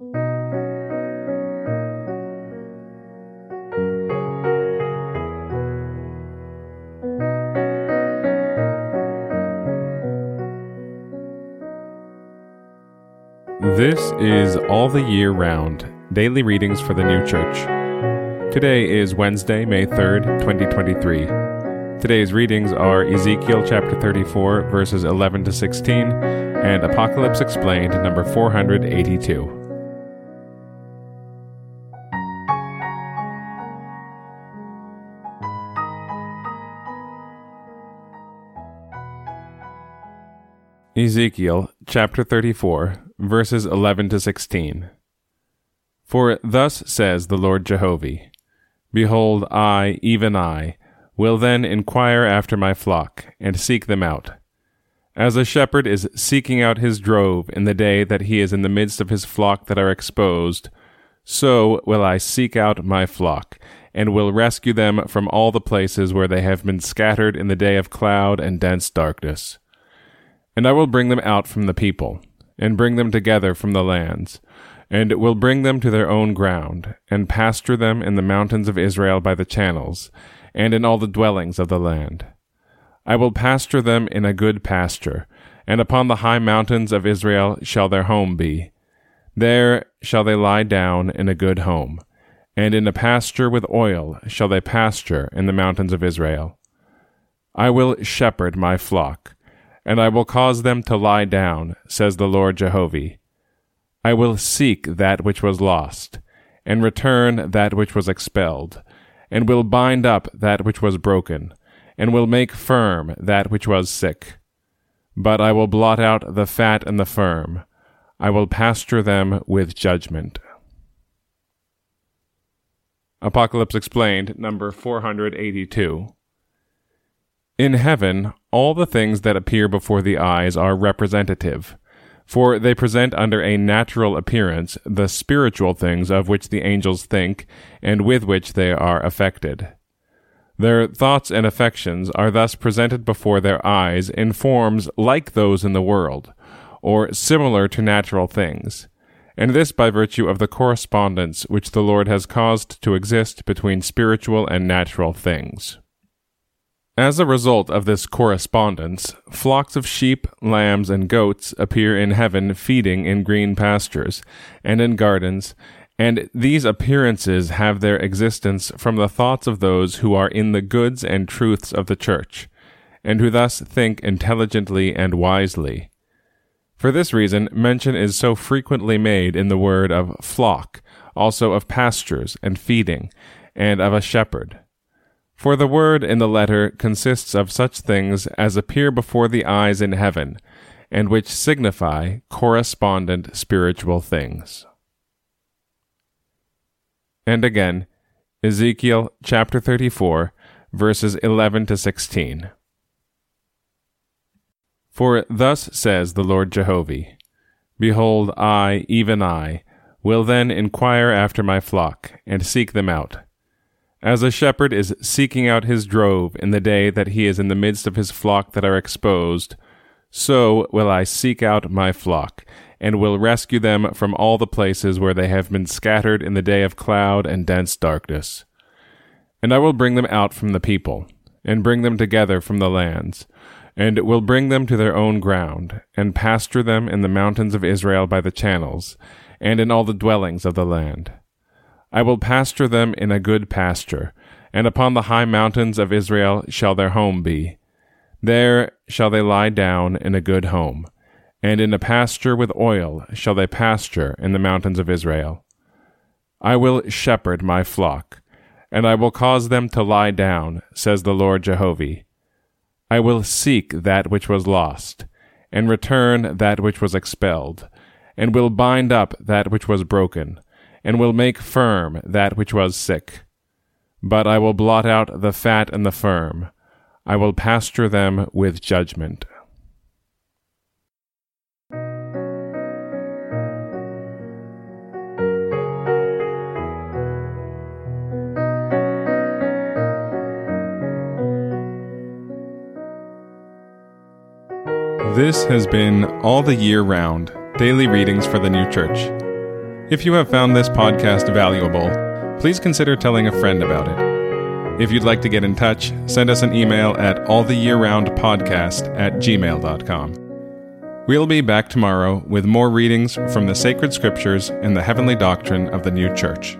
This is All the Year Round Daily Readings for the New Church. Today is Wednesday, May 3rd, 2023. Today's readings are Ezekiel chapter 34, verses 11 to 16, and Apocalypse Explained, number 482. Ezekiel chapter 34, verses 11 to 16. For thus says the Lord Jehovah Behold, I, even I, will then inquire after my flock, and seek them out. As a shepherd is seeking out his drove in the day that he is in the midst of his flock that are exposed, so will I seek out my flock, and will rescue them from all the places where they have been scattered in the day of cloud and dense darkness. And I will bring them out from the people, and bring them together from the lands, and will bring them to their own ground, and pasture them in the mountains of Israel by the channels, and in all the dwellings of the land. I will pasture them in a good pasture, and upon the high mountains of Israel shall their home be. There shall they lie down in a good home, and in a pasture with oil shall they pasture in the mountains of Israel. I will shepherd my flock and I will cause them to lie down, says the Lord Jehovah. I will seek that which was lost, and return that which was expelled, and will bind up that which was broken, and will make firm that which was sick. But I will blot out the fat and the firm. I will pasture them with judgment. Apocalypse Explained, number 482. In heaven, all the things that appear before the eyes are representative, for they present under a natural appearance the spiritual things of which the angels think and with which they are affected. Their thoughts and affections are thus presented before their eyes in forms like those in the world, or similar to natural things, and this by virtue of the correspondence which the Lord has caused to exist between spiritual and natural things. As a result of this correspondence, flocks of sheep, lambs, and goats appear in heaven feeding in green pastures and in gardens, and these appearances have their existence from the thoughts of those who are in the goods and truths of the church, and who thus think intelligently and wisely. For this reason, mention is so frequently made in the word of flock, also of pastures and feeding, and of a shepherd. For the word in the letter consists of such things as appear before the eyes in heaven, and which signify correspondent spiritual things. And again, Ezekiel chapter 34, verses 11 to 16. For thus says the Lord Jehovah Behold, I, even I, will then inquire after my flock, and seek them out as a shepherd is seeking out his drove in the day that he is in the midst of his flock that are exposed, so will I seek out my flock, and will rescue them from all the places where they have been scattered in the day of cloud and dense darkness. And I will bring them out from the people, and bring them together from the lands, and will bring them to their own ground, and pasture them in the mountains of Israel by the channels, and in all the dwellings of the land. I will pasture them in a good pasture, and upon the high mountains of Israel shall their home be. There shall they lie down in a good home, and in a pasture with oil shall they pasture in the mountains of Israel. I will shepherd my flock, and I will cause them to lie down, says the Lord Jehovah. I will seek that which was lost, and return that which was expelled, and will bind up that which was broken and will make firm that which was sick. But I will blot out the fat and the firm. I will pasture them with judgment. This has been All the Year Round Daily Readings for the New Church. If you have found this podcast valuable, please consider telling a friend about it. If you'd like to get in touch, send us an email at alltheyearroundpodcast at gmail.com. We'll be back tomorrow with more readings from the sacred scriptures and the heavenly doctrine of the new church.